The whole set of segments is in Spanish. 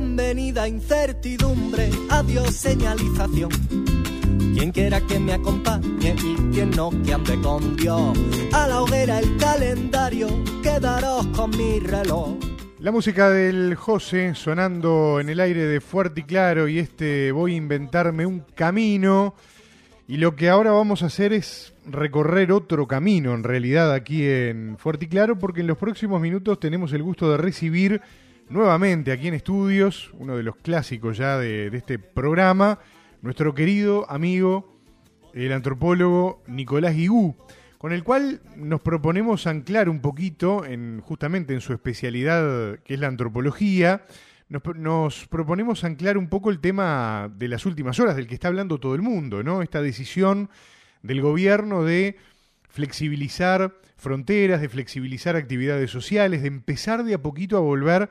bienvenida incertidumbre, adiós señalización. Quien quiera que me acompañe y quien no que ande con Dios. A la hoguera el calendario, quedaros con mi reloj. La música del José sonando en el aire de fuerte y claro y este voy a inventarme un camino y lo que ahora vamos a hacer es recorrer otro camino en realidad aquí en Fuerte y Claro porque en los próximos minutos tenemos el gusto de recibir nuevamente aquí en estudios, uno de los clásicos ya de, este programa, nuestro querido amigo, el antropólogo Nicolás Guigú con el cual nos proponemos anclar un poquito, en, justamente en su especialidad que es la antropología, nos, proponemos anclar un poco el tema de las últimas horas, del que está hablando todo el mundo, ¿no? Esta decisión del gobierno de flexibilizar fronteras, de flexibilizar actividades sociales, de empezar de a poquito a volver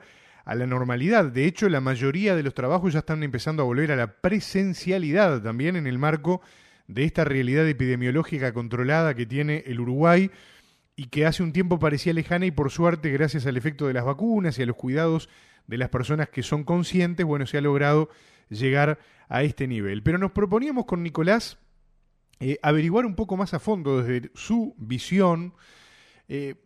a la normalidad. De hecho, la mayoría de los trabajos ya están empezando a volver a la presencialidad también en el marco de esta realidad epidemiológica controlada que tiene el Uruguay y que hace un tiempo parecía lejana y por suerte, gracias al efecto de las vacunas y a los cuidados de las personas que son conscientes, bueno, se ha logrado llegar a este nivel. Pero nos proponíamos con Nicolás eh, averiguar un poco más a fondo desde su visión. Eh,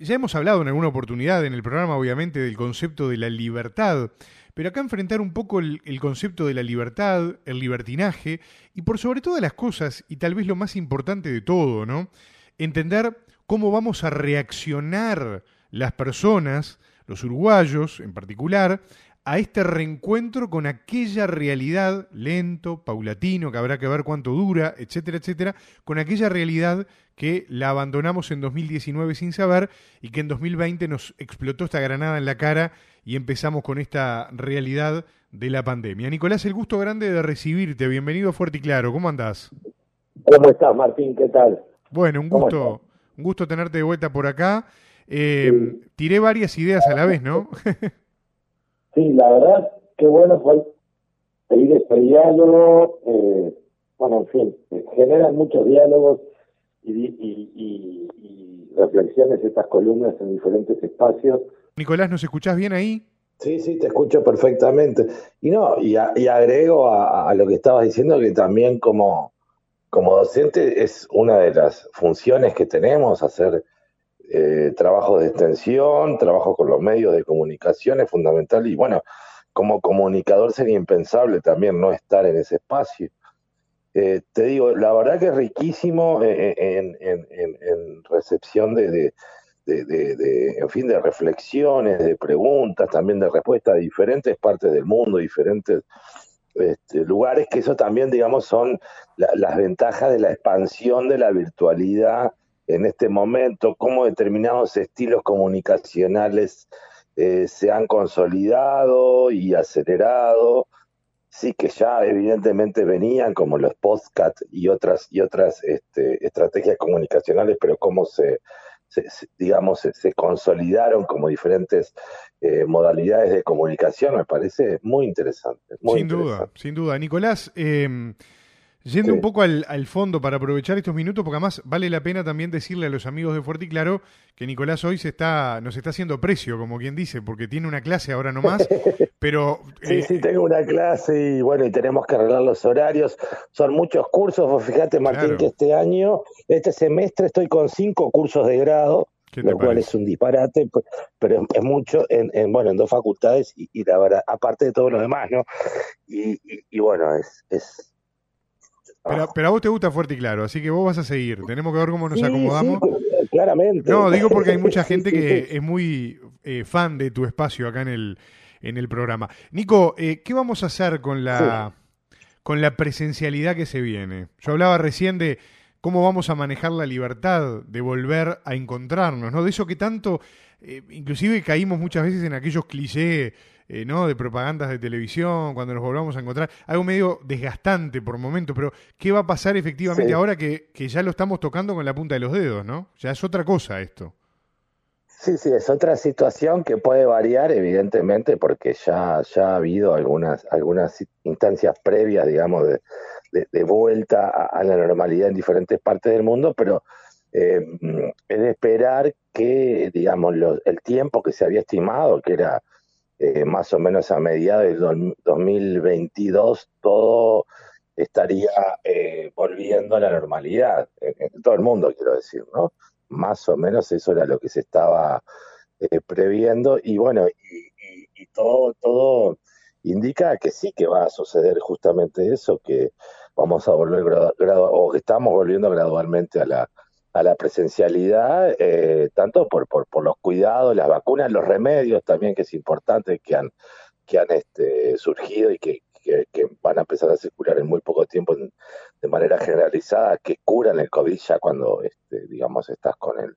ya hemos hablado en alguna oportunidad en el programa, obviamente, del concepto de la libertad pero acá enfrentar un poco el, concepto de la libertad, el libertinaje, y por sobre todas las cosas, y tal vez lo más importante de todo, ¿no? Entender cómo vamos a reaccionar las personas, los uruguayos en particular, a este reencuentro con aquella realidad lento, paulatino, que habrá que ver cuánto dura, etcétera, etcétera, con aquella realidad que la abandonamos en 2019 sin saber y que en 2020 nos explotó esta granada en la cara y empezamos con esta realidad de la pandemia. Nicolás, el gusto grande de recibirte. Bienvenido a Fuerte y Claro. ¿Cómo andás? ¿Cómo estás, Martín? ¿Qué tal? Bueno, un gusto, un gusto tenerte de vuelta por acá. Eh, tiré varias ideas a la vez, ¿no? sí, la verdad, qué bueno fue seguir este diálogo. Eh, bueno, en fin, generan muchos diálogos y, y, y reflexiones estas columnas en diferentes espacios Nicolás, ¿nos escuchás bien ahí? Sí, sí, te escucho perfectamente. Y no, y, agrego a, lo que estabas diciendo que también como, como docente es una de las funciones que tenemos, hacer eh, trabajo de extensión, trabajo con los medios de comunicación es fundamental y bueno, como comunicador sería impensable también no estar en ese espacio. Eh, te digo, la verdad que es riquísimo eh, en, recepción de en fin, de reflexiones, de preguntas, también de respuestas de diferentes partes del mundo, diferentes este, lugares, que eso también, digamos, son las ventajas de la expansión de la virtualidad en este momento, cómo determinados estilos comunicacionales eh, se han consolidado y acelerado, sí que ya evidentemente venían como los podcasts y otras y otras este, estrategias comunicacionales, pero cómo se digamos, se, consolidaron como diferentes eh, modalidades de comunicación, me parece muy interesante. sin duda, sin duda. Nicolás, eh, Yendo un poco al, fondo para aprovechar estos minutos, porque además vale la pena también decirle a los amigos de Fuerte y Claro que Nicolás hoy se está, nos está haciendo precio, como quien dice, porque tiene una clase ahora nomás, pero... sí, eh, sí, tengo una clase y bueno, y tenemos que arreglar los horarios. Son muchos cursos, vos fíjate Martín que este año, este semestre estoy con cinco cursos de grado, lo cual es un disparate, pero es, mucho en, bueno, en dos facultades y, la verdad, aparte de todo lo demás, ¿no? Y, y bueno, es... es pero, a vos te gusta fuerte y claro, así que vos vas a seguir. Tenemos que ver cómo nos acomodamos. claramente. No, digo porque hay mucha gente que es muy eh, fan de tu espacio acá en el, en el programa. Nico, eh, ¿qué vamos a hacer con la, con la presencialidad que se viene? Yo hablaba recién de cómo vamos a manejar la libertad de volver a encontrarnos, ¿no? De eso que tanto, eh, inclusive caímos muchas veces en aquellos clichés eh, ¿no? de propagandas de televisión, cuando nos volvamos a encontrar, algo medio desgastante por momentos, pero ¿qué va a pasar efectivamente ahora que, ya lo estamos tocando con la punta de los dedos, ¿no? Ya es otra cosa esto. Sí, sí, es otra situación que puede variar, evidentemente, porque ya, ya ha habido algunas, algunas instancias previas, digamos, de, vuelta a, la normalidad en diferentes partes del mundo, pero eh, es de esperar que, digamos, el tiempo que se había estimado, que era eh, más o menos a mediados del 2022 todo estaría eh, volviendo a la normalidad, en, todo el mundo quiero decir, ¿no? Más o menos eso era lo que se estaba eh, previendo y bueno, y, todo, todo indica que sí que va a suceder justamente eso, que vamos a volver o que estamos volviendo gradualmente a la, a la presencialidad, eh, tanto por, por, por, los cuidados, las vacunas, los remedios también, que es importante, que han, que han este, surgido y que, que, van a empezar a circular en muy poco tiempo de manera generalizada, que curan el COVID ya cuando, este, digamos, estás con el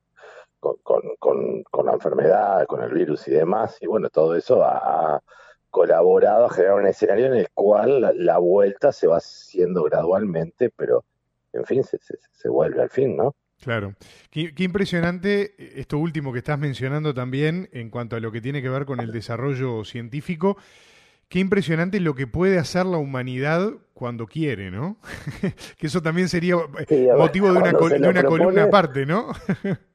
con, con, con, la enfermedad, con el virus y demás. Y bueno, todo eso ha, colaborado a generar un escenario en el cual la, vuelta se va haciendo gradualmente, pero en fin, se, se, se vuelve al fin, ¿no? Claro. Qué, impresionante esto último que estás mencionando también en cuanto a lo que tiene que ver con el desarrollo científico. Qué impresionante lo que puede hacer la humanidad cuando quiere, ¿no? que eso también sería motivo de una, de una columna aparte, ¿no?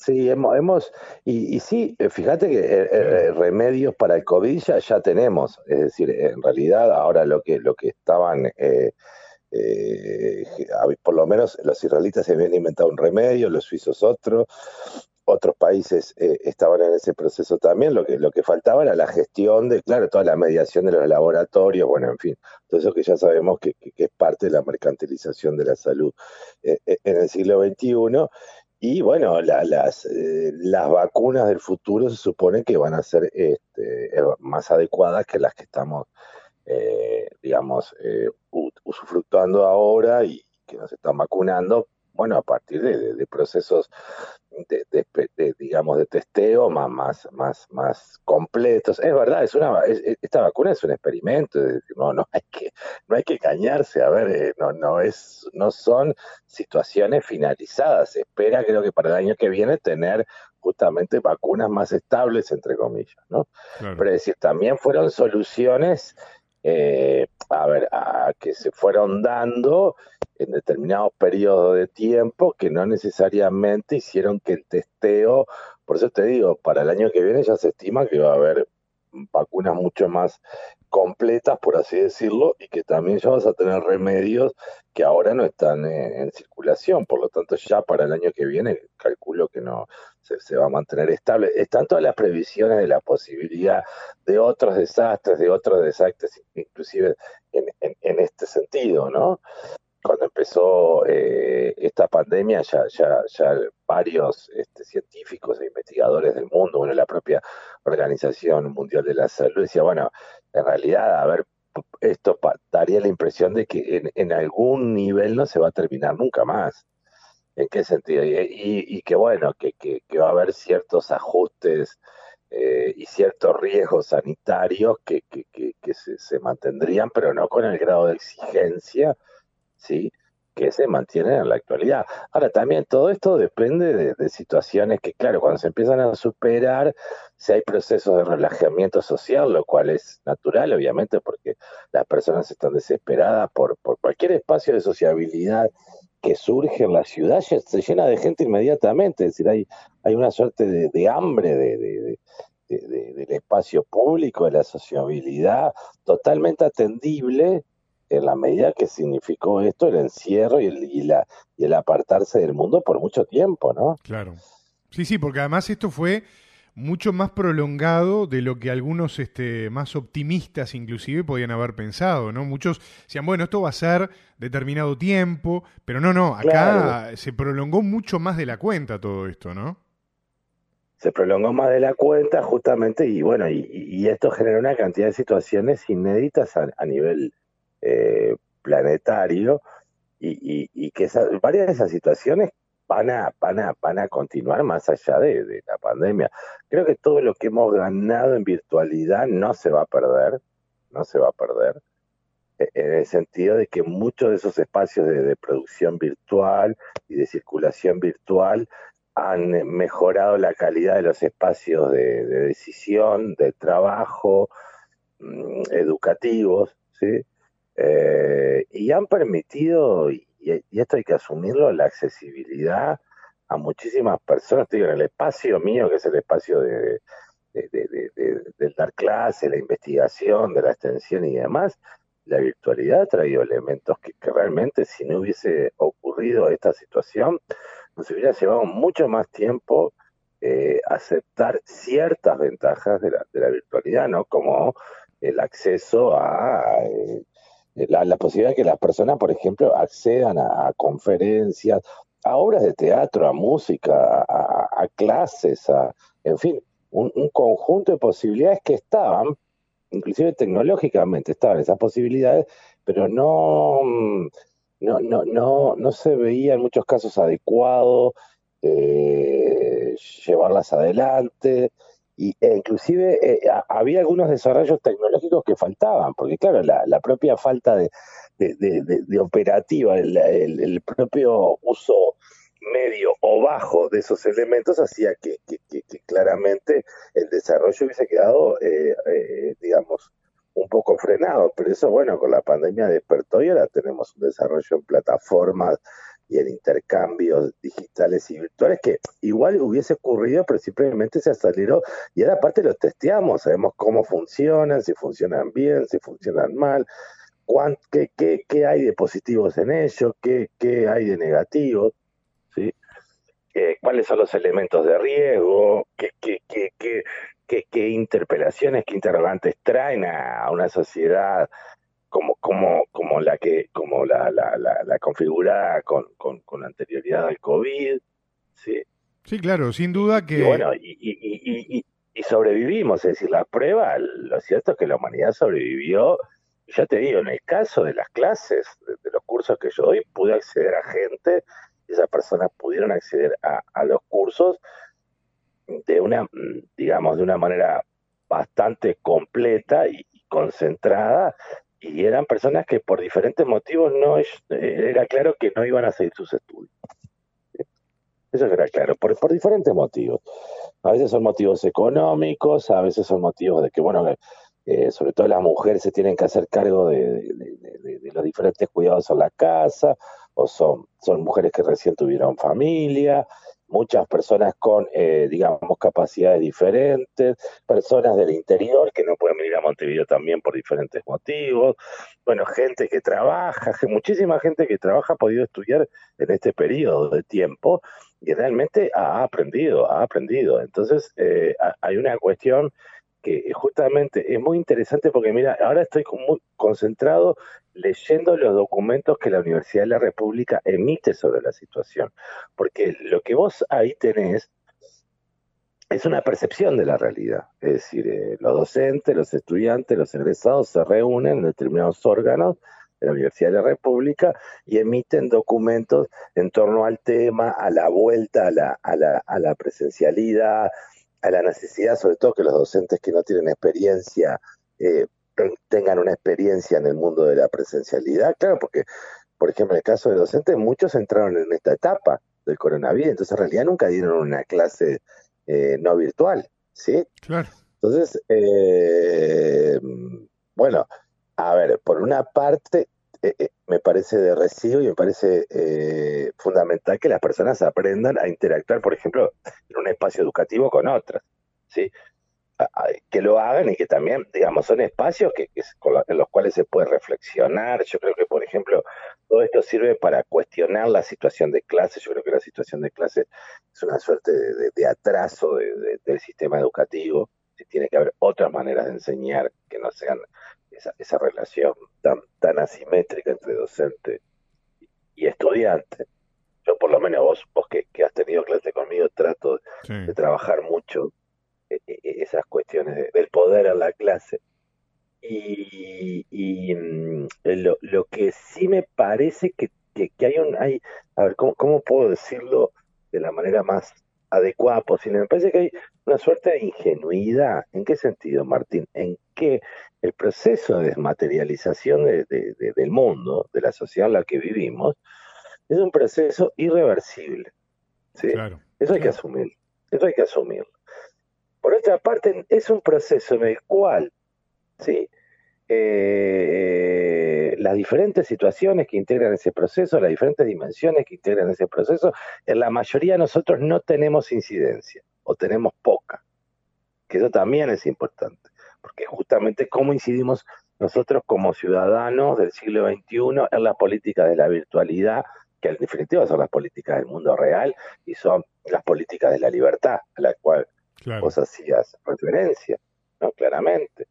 Sí, hemos, hemos y, y, sí, eh, fíjate que eh, eh, remedios para el COVID ya, ya, tenemos, es decir, en realidad ahora lo que, lo que estaban eh, eh, por lo menos los israelitas se habían inventado un remedio, los suizos otro, otros países eh, estaban en ese proceso también, lo que, faltaba era la gestión de, claro, toda la mediación de los laboratorios, bueno, en fin, todo eso que ya sabemos que, es parte de la mercantilización de la salud eh, en el siglo XXI. Y bueno, las, las vacunas del futuro se supone que van a ser este, más adecuadas que las que estamos eh, digamos, eh, usufructuando ahora y que nos están vacunando, bueno, a partir de, procesos de, digamos, de testeo más, más, más, más completos. Es verdad, es una, esta vacuna es un experimento, no, no hay que, no hay que engañarse, a ver, eh, no, no es, no son situaciones finalizadas. Se espera, creo que para el año que viene, tener justamente vacunas más estables, entre comillas, ¿no? Pero es decir, también fueron soluciones eh, a ver, a que se fueron dando en determinados periodos de tiempo que no necesariamente hicieron que el testeo, por eso te digo, para el año que viene ya se estima que va a haber vacunas mucho más completas, por así decirlo, y que también ya vas a tener remedios que ahora no están en, circulación. Por lo tanto, ya para el año que viene, calculo que no se, va a mantener estable. Están todas las previsiones de la posibilidad de otros desastres, de otros desastres, inclusive en, en este sentido, ¿no? Cuando empezó eh, esta pandemia, ya, ya, ya varios este, científicos e investigadores del mundo, bueno, la propia Organización Mundial de la Salud decía, bueno, en realidad, a ver, esto daría la impresión de que en, en, algún nivel no se va a terminar nunca más. ¿En qué sentido? Y, y, que bueno, que, que, va a haber ciertos ajustes eh, y ciertos riesgos sanitarios que, que, que se, se, mantendrían, pero no con el grado de exigencia ¿sí? que se mantienen en la actualidad. Ahora, también todo esto depende de, situaciones que, claro, cuando se empiezan a superar, si hay procesos de relajamiento social, lo cual es natural, obviamente, porque las personas están desesperadas por, cualquier espacio de sociabilidad que surge en la ciudad, se llena de gente inmediatamente, es decir, hay, una suerte de, hambre de, del espacio público, de la sociabilidad, totalmente atendible en la medida que significó esto el encierro y el, y, la, y el apartarse del mundo por mucho tiempo, ¿no? Claro. Sí, sí, porque además esto fue mucho más prolongado de lo que algunos este, más optimistas inclusive podían haber pensado, ¿no? Muchos decían, bueno, esto va a ser determinado tiempo, pero no, no, acá se prolongó mucho más de la cuenta todo esto, ¿no? Se prolongó más de la cuenta justamente y bueno, y, esto generó una cantidad de situaciones inéditas a nivel eh, planetario y, que varias de esas situaciones van a, van a, van a continuar más allá de, la pandemia. Creo que todo lo que hemos ganado en virtualidad no se va a perder, no se va a perder, e, en el sentido de que muchos de esos espacios de, producción virtual y de circulación virtual han mejorado la calidad de los espacios de, decisión, de trabajo, mm, educativos, ¿sí? Y han permitido, y, esto hay que asumirlo, la accesibilidad a muchísimas personas. Estoy en el espacio mío, que es el espacio de, del dar clase, la investigación, de la extensión y demás, la virtualidad ha traído elementos que, realmente si no hubiese ocurrido esta situación, nos hubiera llevado mucho más tiempo eh, aceptar ciertas ventajas de la, de la virtualidad, ¿no? Como el acceso a eh, la, posibilidad de que las personas, por ejemplo, accedan a, conferencias, a obras de teatro, a música, a, clases, a, en fin, un, conjunto de posibilidades que estaban, inclusive tecnológicamente estaban esas posibilidades, pero no, no, no, no, no se veía en muchos casos adecuado eh, llevarlas adelante y, e inclusive eh, había algunos desarrollos tecnológicos que faltaban, porque claro, la, propia falta de, operativa, el, propio uso medio o bajo de esos elementos hacía que, claramente el desarrollo hubiese quedado, eh, eh, digamos, un poco frenado. Pero eso, bueno, con la pandemia despertó y ahora tenemos un desarrollo en plataformas y en intercambios digitales y virtuales que igual hubiese ocurrido, pero simplemente se aceleró y ahora aparte lo testeamos, sabemos cómo funcionan, si funcionan bien, si funcionan mal, qué, qué, qué, hay de positivos en ellos, qué, qué hay de negativos, ¿sí? Eh, cuáles son los elementos de riesgo, qué, qué, qué, qué interpelaciones, qué interrogantes traen a una sociedad como, como, como la que, como la, la, la, configurada con, con, con, anterioridad al COVID, ¿sí? Sí, claro, sin duda que... Y bueno, y, y, y, y, sobrevivimos, es decir, la prueba, lo cierto es que la humanidad sobrevivió, ya te digo, en el caso de las clases, de, los cursos que yo doy, pude acceder a gente, esas personas pudieron acceder a, a los cursos de una, digamos, de una manera bastante completa y concentrada y eran personas que por diferentes motivos no eh, era claro que no iban a seguir sus estudios. Eso era claro, por, por diferentes motivos. A veces son motivos económicos, a veces son motivos de que, bueno, eh, sobre todo las mujeres se tienen que hacer cargo de, de, los diferentes cuidados en la casa, o son, son mujeres que recién tuvieron familia, muchas personas con, eh, digamos, capacidades diferentes, personas del interior que no pueden venir a Montevideo también por diferentes motivos, bueno, gente que trabaja, muchísima gente que trabaja ha podido estudiar en este periodo de tiempo y realmente ha aprendido, ha aprendido. Entonces, eh, hay una cuestión que justamente es muy interesante porque mira, ahora estoy muy concentrado leyendo los documentos que la Universidad de la República emite sobre la situación, porque lo que vos ahí tenés es una percepción de la realidad, es decir, eh, los docentes, los estudiantes, los egresados se reúnen en determinados órganos de la Universidad de la República y emiten documentos en torno al tema, a la vuelta a la, a la, a la presencialidad, a la necesidad, sobre todo que los docentes que no tienen experiencia eh, tengan una experiencia en el mundo de la presencialidad, claro, porque, por ejemplo, en el caso de docentes, muchos entraron en esta etapa del coronavirus, entonces en realidad nunca dieron una clase eh, no virtual, ¿sí? Claro. Entonces, eh, bueno, a ver, por una parte, eh, eh, me parece de recibo y me parece eh, fundamental que las personas aprendan a interactuar, por ejemplo, en un espacio educativo con otras, ¿sí? que lo hagan y que también, digamos, son espacios que, en los cuales se puede reflexionar. Yo creo que, por ejemplo, todo esto sirve para cuestionar la situación de clase. Yo creo que la situación de clase es una suerte de, atraso del sistema educativo. Tiene que haber otras maneras de enseñar que no sean esa, relación tan, tan asimétrica entre docente y estudiante. Yo por lo menos vos, vos que, has tenido clase conmigo, trato de trabajar mucho e, e, e, esas cuestiones del poder en la clase. Y, y mm, lo, lo, que sí me parece que, que, hay un, hay, a ver, ¿cómo, ¿cómo puedo decirlo de la manera más adecuada posible? Me parece que hay una suerte de ingenuidad. ¿En qué sentido, Martín? En que el proceso de desmaterialización del mundo, de la sociedad en la que vivimos, es un proceso irreversible. ¿sí? eso hay que asumir. Eso hay que asumirlo. Por otra parte, es un proceso en el cual ¿sí? Eh, las diferentes situaciones que integran ese proceso, las diferentes dimensiones que integran ese proceso, en la mayoría de nosotros no tenemos incidencia o tenemos poca. que eso también es importante, porque justamente cómo incidimos nosotros como ciudadanos del siglo XXI en las políticas de la virtualidad, que en definitiva son las políticas del mundo real y son las políticas de la libertad a la cual vos hacías referencia, ¿no? Claramente.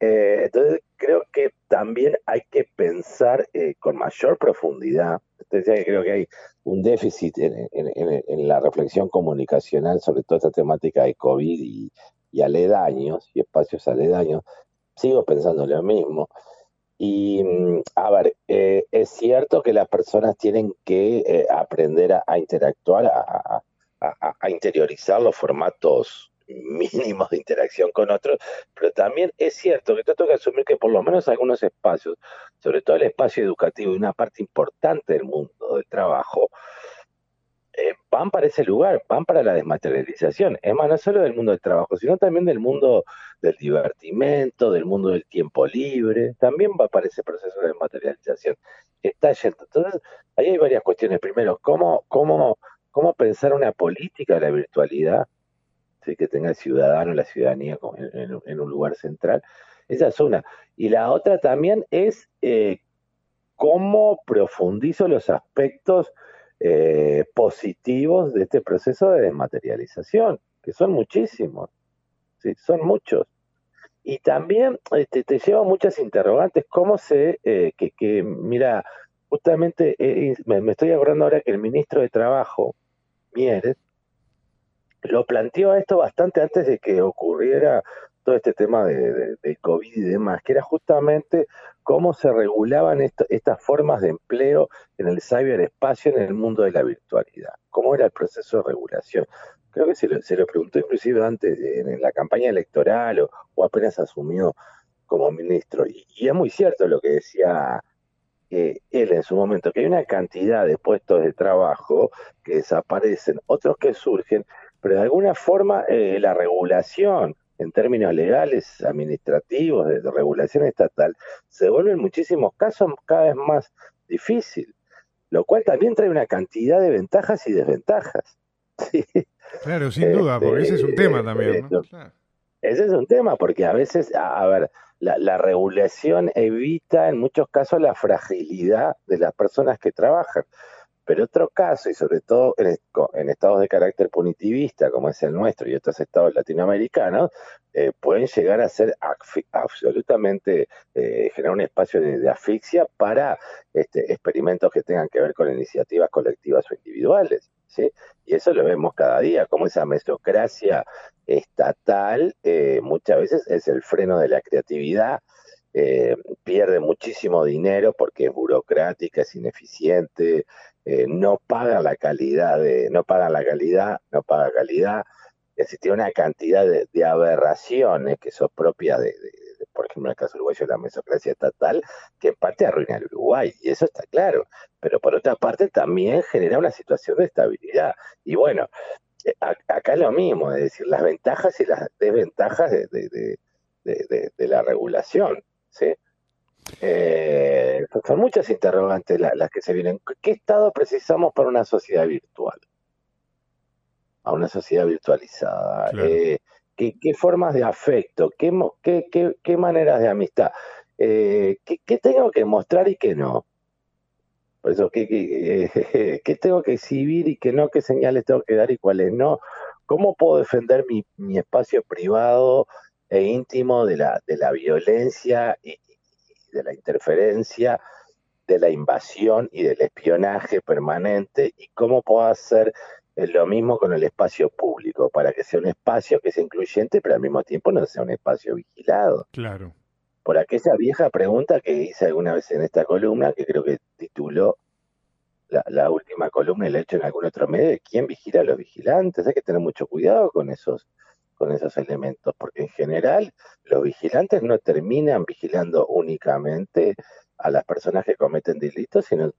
Eh, entonces creo que también hay que pensar eh, con mayor profundidad. Entonces, creo que hay un déficit en, la reflexión comunicacional sobre toda esta temática de COVID y, aledaños y espacios aledaños. Sigo pensando lo mismo. Y, mm, a ver, eh, es cierto que las personas tienen que aprender a, interactuar, a, a, interiorizar los formatos mínimos de interacción con otros, pero también es cierto que tengo que asumir que por lo menos algunos espacios, sobre todo el espacio educativo y una parte importante del mundo del trabajo, eh, van para ese lugar, van para la desmaterialización. Es más, no solo del mundo del trabajo, sino también del mundo del divertimento, del mundo del tiempo libre, también va para ese proceso de desmaterialización. Está yendo. Entonces, ahí hay varias cuestiones. Primero, ¿cómo, cómo, cómo pensar una política de la virtualidad? Que tenga el ciudadano, la ciudadanía en, un lugar central. Esa es una. Y la otra también es eh, cómo profundizo los aspectos eh, positivos de este proceso de desmaterialización, que son muchísimos, ¿sí? son muchos. Y también este, te lleva muchas interrogantes, cómo se, eh, que, mira, justamente me, me, estoy acordando ahora que el ministro de Trabajo, Mieres, lo planteó esto bastante antes de que ocurriera todo este tema de, COVID y demás, que era justamente cómo se regulaban estas formas de empleo en el ciberespacio en el mundo de la virtualidad, cómo era el proceso de regulación. Creo que se lo, preguntó inclusive antes en, la campaña electoral o, apenas asumió como ministro. Y, es muy cierto lo que decía eh, él en su momento, que hay una cantidad de puestos de trabajo que desaparecen, otros que surgen, pero de alguna forma eh, la regulación en términos legales, administrativos, de, regulación estatal, se vuelve en muchísimos casos cada vez más difícil, lo cual también trae una cantidad de ventajas y desventajas. Claro, sin duda, porque ese es un tema también. Ese es un tema, porque a veces, a, ver, la, regulación evita en muchos casos la fragilidad de las personas que trabajan. Pero otro caso, y sobre todo en, estados de carácter punitivista, como es el nuestro y otros estados latinoamericanos, eh, pueden llegar a ser absolutamente, eh, generar un espacio de, asfixia para este, experimentos que tengan que ver con iniciativas colectivas o individuales. ¿sí? Y eso lo vemos cada día, como esa mesocracia estatal eh, muchas veces es el freno de la creatividad, pierde muchísimo dinero porque es burocrática, es ineficiente, eh, no paga la calidad de, no paga la calidad, no paga calidad, existe una cantidad de, aberraciones que son propias de, por ejemplo, en el caso uruguayo la mesocracia estatal, que en parte arruina el Uruguay, y eso está claro, pero por otra parte también genera una situación de estabilidad. Y bueno, eh, acá es lo mismo, es decir, las ventajas y las desventajas de, la regulación, ¿sí? Eh, son muchas interrogantes las, que se vienen. ¿Qué estado precisamos para una sociedad virtual? A una sociedad virtualizada. Eh, ¿qué, formas de afecto? ¿Qué, qué, qué, maneras de amistad? Eh, ¿qué, tengo que mostrar y qué no? Por eso, ¿qué, qué, tengo que exhibir y qué no? ¿Qué señales tengo que dar y cuáles no? ¿Cómo puedo defender mi, mi espacio privado e íntimo de la, de la violencia y, de la interferencia, de la invasión y del espionaje permanente y cómo puedo hacer eh, lo mismo con el espacio público, para que sea un espacio que sea incluyente, pero al mismo tiempo no sea un espacio vigilado. Claro. Por aquella vieja pregunta que hice alguna vez en esta columna, que creo que tituló la, última columna y la he hecho en algún otro medio, quién vigila a los vigilantes. Hay que tener mucho cuidado con esos con esos elementos, porque en general los vigilantes no terminan vigilando únicamente a las personas que cometen delitos, sino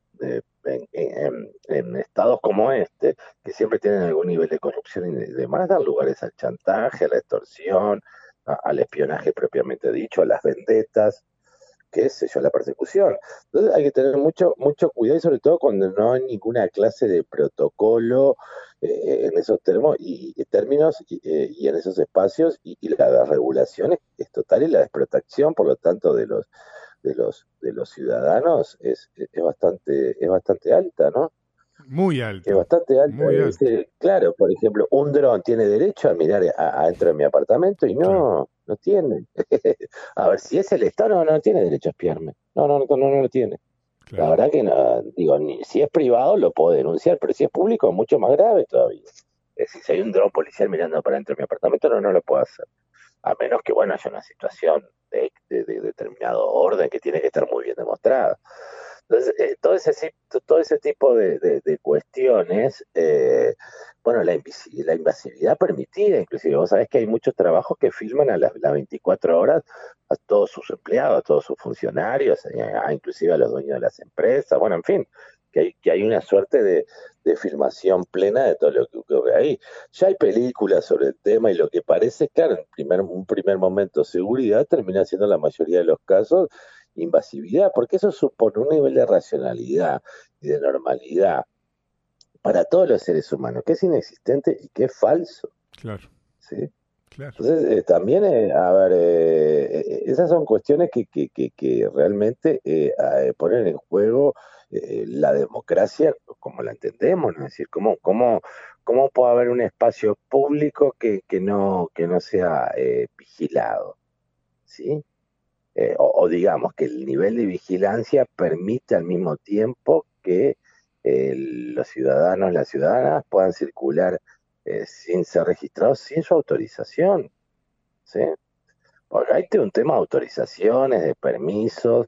en, estados como este, que siempre tienen algún nivel de corrupción y demás, dan lugares al chantaje, a la extorsión, al espionaje propiamente dicho, a las vendetas. Qué sé yo, la persecución. Entonces hay que tener mucho, mucho cuidado y sobre todo cuando no hay ninguna clase de protocolo eh, en esos términos y, términos eh, y, en esos espacios y, la regulación es, total y la desprotección, por lo tanto, de los de los de los ciudadanos es, es bastante es bastante alta, ¿no? Muy alta. Es bastante alta. claro, por ejemplo, un dron tiene derecho a mirar adentro de mi apartamento y no, no tiene. a ver, si es el Estado, no, no tiene derecho a espiarme. No, no, no, no, lo tiene. La verdad que no, digo, ni, si es privado lo puedo denunciar, pero si es público es mucho más grave todavía. Es decir, si hay un dron policial mirando para dentro de mi apartamento, no, no lo puedo hacer. A menos que, bueno, haya una situación de, de determinado orden que tiene que estar muy bien demostrada. Entonces, eh, todo, ese, todo ese tipo de, cuestiones, eh, bueno, la, la, invasividad permitida, inclusive, vos sabés que hay muchos trabajos que filman a las, 24 horas a todos sus empleados, a todos sus funcionarios, eh, inclusive a los dueños de las empresas, bueno, en fin, que hay, que hay una suerte de, de filmación plena de todo lo que ocurre ahí. Ya hay películas sobre el tema y lo que parece, claro, en primer, un primer momento seguridad termina siendo la mayoría de los casos invasividad, porque eso supone un nivel de racionalidad y de normalidad para todos los seres humanos, que es inexistente y que es falso. Claro. ¿sí? Entonces, eh, también, eh, a ver, eh, esas son cuestiones que, que, que, realmente ponen en juego la democracia como la entendemos, ¿no? es decir, cómo, cómo, cómo puede haber un espacio público que, que, no, que no sea vigilado. ¿sí? Eh, o, digamos que el nivel de vigilancia permite al mismo tiempo que eh, los ciudadanos, las ciudadanas puedan circular eh, sin ser registrados, sin su autorización. ¿sí? Porque hay un tema de autorizaciones, de permisos,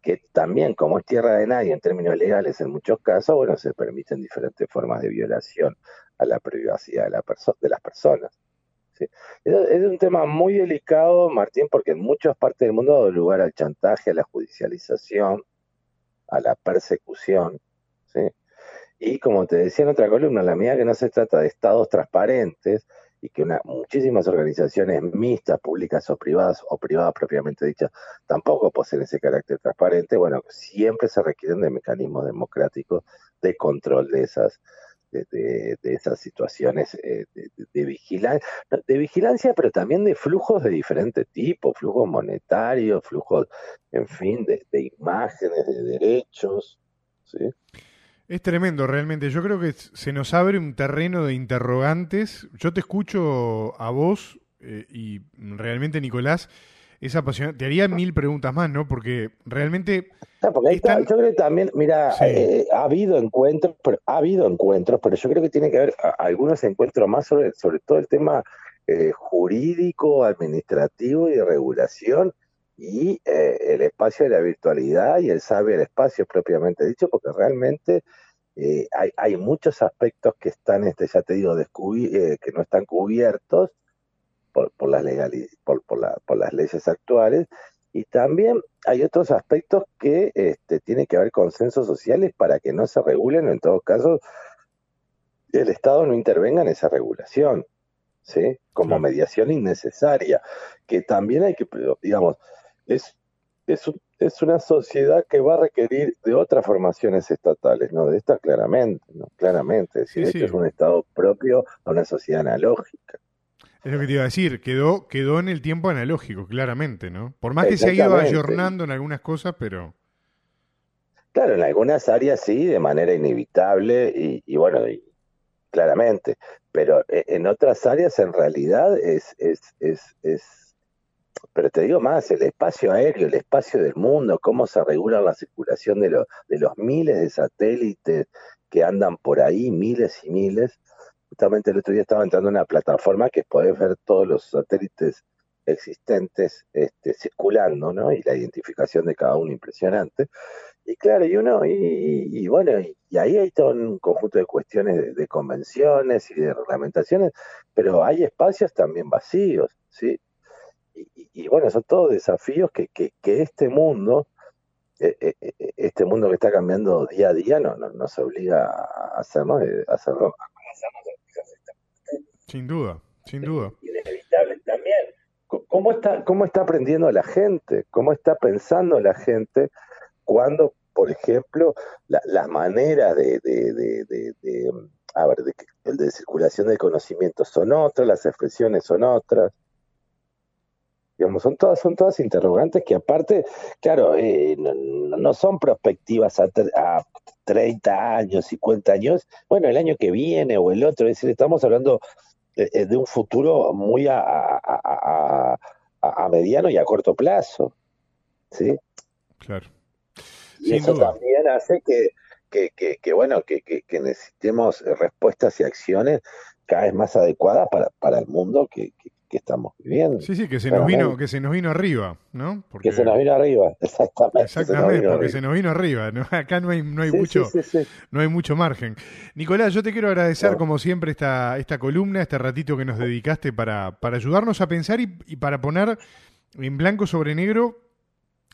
que también, como es tierra de nadie en términos legales en muchos casos, bueno, se permiten diferentes formas de violación a la privacidad de, la de las personas. Es, un tema muy delicado, Martín, porque en muchas partes del mundo ha dado lugar al chantaje, a la judicialización, a la persecución. Y como te decía en otra columna, la medida que no se trata de estados transparentes y que muchísimas organizaciones mixtas, públicas o privadas, o privadas propiamente dichas, tampoco poseen ese carácter transparente, bueno, siempre se requieren de mecanismos democráticos de control de esas de, esas situaciones eh, de, vigilancia, de vigilancia, pero también de flujos de diferentes tipos, flujos monetarios, flujos, en fin, de, imágenes, de derechos. ¿sí? Es tremendo, realmente. Yo creo que se nos abre un terreno de interrogantes. Yo te escucho a vos eh, y realmente, Nicolás, es apasionante. Te haría mil preguntas más, ¿no? Porque realmente. yo creo que también, mira, eh, ha habido encuentros, pero ha habido encuentros, pero yo creo que tiene que haber algunos encuentros más sobre, sobre todo el tema eh, jurídico, administrativo y de regulación y eh, el espacio de la virtualidad y el saber espacio propiamente dicho, porque realmente hay, hay muchos aspectos que están, este, ya te digo, que no están cubiertos por, las, por, por, las leyes actuales. Y también hay otros aspectos que este, tienen que haber consensos sociales para que no se regulen, o en todo caso, el Estado no intervenga en esa regulación, ¿sí? Como mediación innecesaria, que también hay que, digamos, es, es, es una sociedad que va a requerir de otras formaciones estatales, ¿no? De esta claramente, ¿no? Claramente, es decir, es un Estado propio a una sociedad analógica. Es lo que te iba a decir, quedó, quedó en el tiempo analógico, claramente, ¿no? Por más que se ha ido ayornando en algunas cosas, pero... Claro, en algunas áreas sí, de manera inevitable y, bueno, claramente, pero e, en otras áreas en realidad es, es, es, es, pero te digo más, el espacio aéreo, el espacio del mundo, cómo se regula la circulación de, de los miles de satélites que andan por ahí, miles y miles, justamente el otro día estaba entrando en una plataforma que podés ver todos los satélites existentes este, circulando, ¿no? Y la identificación de cada uno impresionante. Y claro, y uno, y, bueno, y, ahí hay todo un conjunto de cuestiones de, convenciones y de reglamentaciones, pero hay espacios también vacíos, ¿sí? Y, bueno, son todos desafíos que, que, este mundo, e, e, e, este mundo que está cambiando día a día, no, no nos obliga a hacernos, a hacerlo, sin duda, sin duda. Inevitable también. cómo, está, ¿cómo está aprendiendo la gente? ¿Cómo está pensando la gente cuando, por ejemplo, las maneras de, de, a ver, de, circulación de conocimiento son otras, las expresiones son otras? Digamos, son todas, son todas interrogantes que aparte, claro, eh, no, son perspectivas a, a 30 años, 50 años, bueno, el año que viene o el otro, es decir, estamos hablando de, de un futuro muy a, a, a, mediano y a corto plazo. ¿Sí? Claro. Y eso también hace que, que, que, bueno, que, que, necesitemos respuestas y acciones cada vez más adecuadas para, para el mundo que, que estamos viviendo. Sí, sí, que se nos vino, que se nos vino arriba, ¿no? Porque... Que se nos vino arriba, exactamente. Exactamente, porque se nos vino arriba. Acá no hay, no hay mucho, no hay mucho margen. Nicolás, yo te quiero agradecer como siempre esta, esta columna, este ratito que nos dedicaste para, para ayudarnos a pensar y, para poner en blanco sobre negro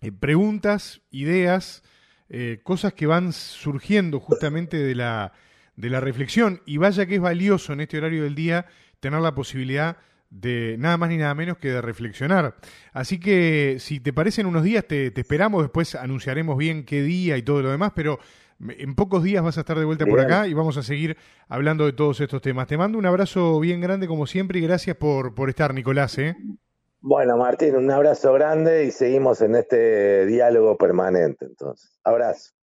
eh, preguntas, ideas, eh, cosas que van surgiendo justamente de la, de la reflexión. Y vaya que es valioso en este horario del día tener la posibilidad de nada más ni nada menos que de reflexionar. Así que si te parecen unos días, te, esperamos, después anunciaremos bien qué día y todo lo demás, pero en pocos días vas a estar de vuelta por acá y vamos a seguir hablando de todos estos temas. Te mando un abrazo bien grande como siempre y gracias por, por estar, Nicolás. ¿eh? Bueno, Martín, un abrazo grande y seguimos en este diálogo permanente. Entonces, abrazo.